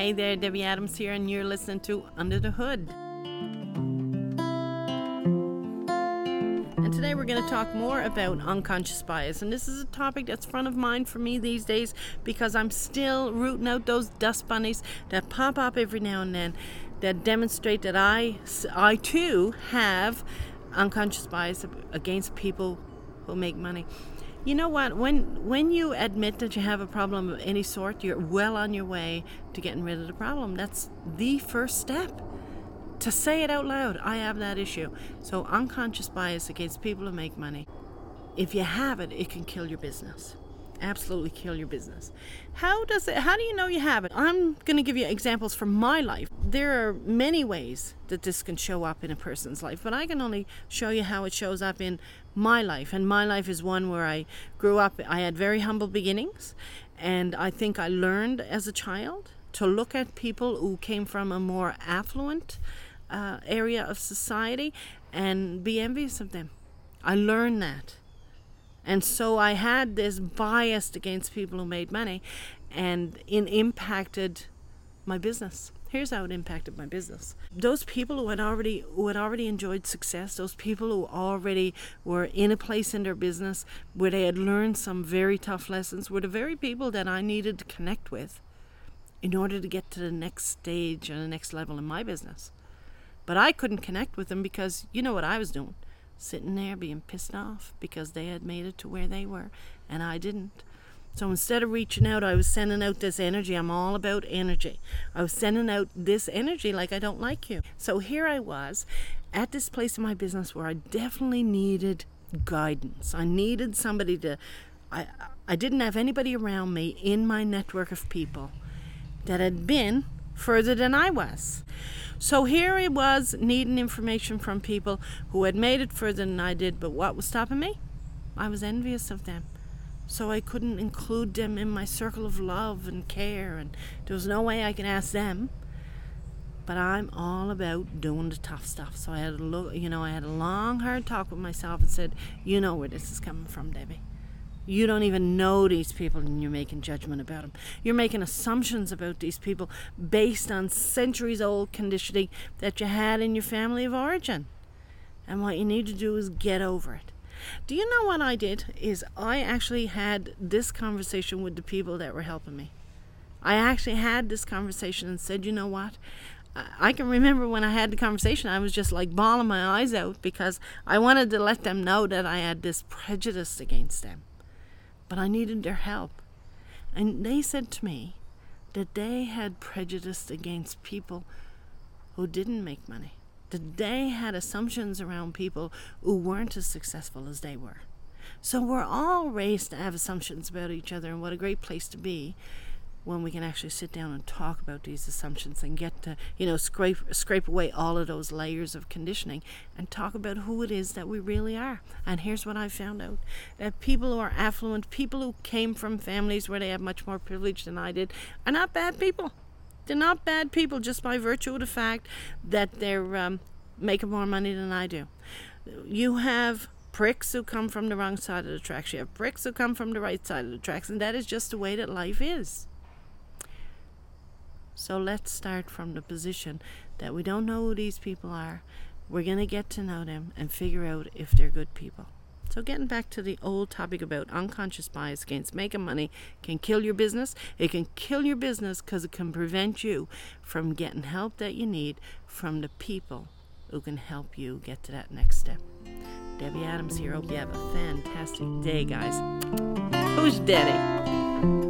Hey there, Debbie Adams here, and you're listening to Under the Hood. And today we're going to talk more about unconscious bias. And this is a topic that's front of mind for me these days because I'm still rooting out those dust bunnies that pop up every now and then that demonstrate that I, I too have unconscious bias against people who make money. You know what? When when you admit that you have a problem of any sort, you're well on your way to getting rid of the problem. That's the first step. To say it out loud, I have that issue. So unconscious bias against people who make money. If you have it, it can kill your business absolutely kill your business. How does it how do you know you have it? I'm going to give you examples from my life. There are many ways that this can show up in a person's life, but I can only show you how it shows up in my life. And my life is one where I grew up I had very humble beginnings and I think I learned as a child to look at people who came from a more affluent uh, area of society and be envious of them. I learned that. And so I had this bias against people who made money and it impacted my business. Here's how it impacted my business. Those people who had already who had already enjoyed success, those people who already were in a place in their business where they had learned some very tough lessons were the very people that I needed to connect with in order to get to the next stage and the next level in my business. But I couldn't connect with them because you know what I was doing sitting there being pissed off because they had made it to where they were and I didn't. So instead of reaching out, I was sending out this energy. I'm all about energy. I was sending out this energy like I don't like you. So here I was at this place in my business where I definitely needed guidance. I needed somebody to I I didn't have anybody around me in my network of people that had been further than I was. So here I was needing information from people who had made it further than I did, but what was stopping me? I was envious of them. So I couldn't include them in my circle of love and care, and there was no way I could ask them. But I'm all about doing the tough stuff. So I had a look, you know, I had a long, hard talk with myself and said, "You know where this is coming from, Debbie. You don't even know these people and you're making judgment about them. You're making assumptions about these people based on centuries old conditioning that you had in your family of origin. And what you need to do is get over it. Do you know what I did? Is I actually had this conversation with the people that were helping me. I actually had this conversation and said, you know what? I can remember when I had the conversation, I was just like bawling my eyes out because I wanted to let them know that I had this prejudice against them but I needed their help. And they said to me that they had prejudice against people who didn't make money, that they had assumptions around people who weren't as successful as they were. So we're all raised to have assumptions about each other, and what a great place to be when we can actually sit down and talk about these assumptions and get to you know scrape scrape away all of those layers of conditioning and talk about who it is that we really are. And here's what i found out that people who are affluent people who came from families where they have much more privilege than i did are not bad people. They're not bad people just by virtue of the fact that they're um, making more money than i do. You have pricks who come from the wrong side of the tracks. You have pricks who come from the right side of the tracks. And that is just the way that life is so let's start from the position that we don't know who these people are. We're going to get to know them and figure out if they're good people. So, getting back to the old topic about unconscious bias against making money can kill your business. It can kill your business because it can prevent you from getting help that you need from the people who can help you get to that next step. Debbie Adams here. Hope you have a fantastic day, guys. Who's Daddy?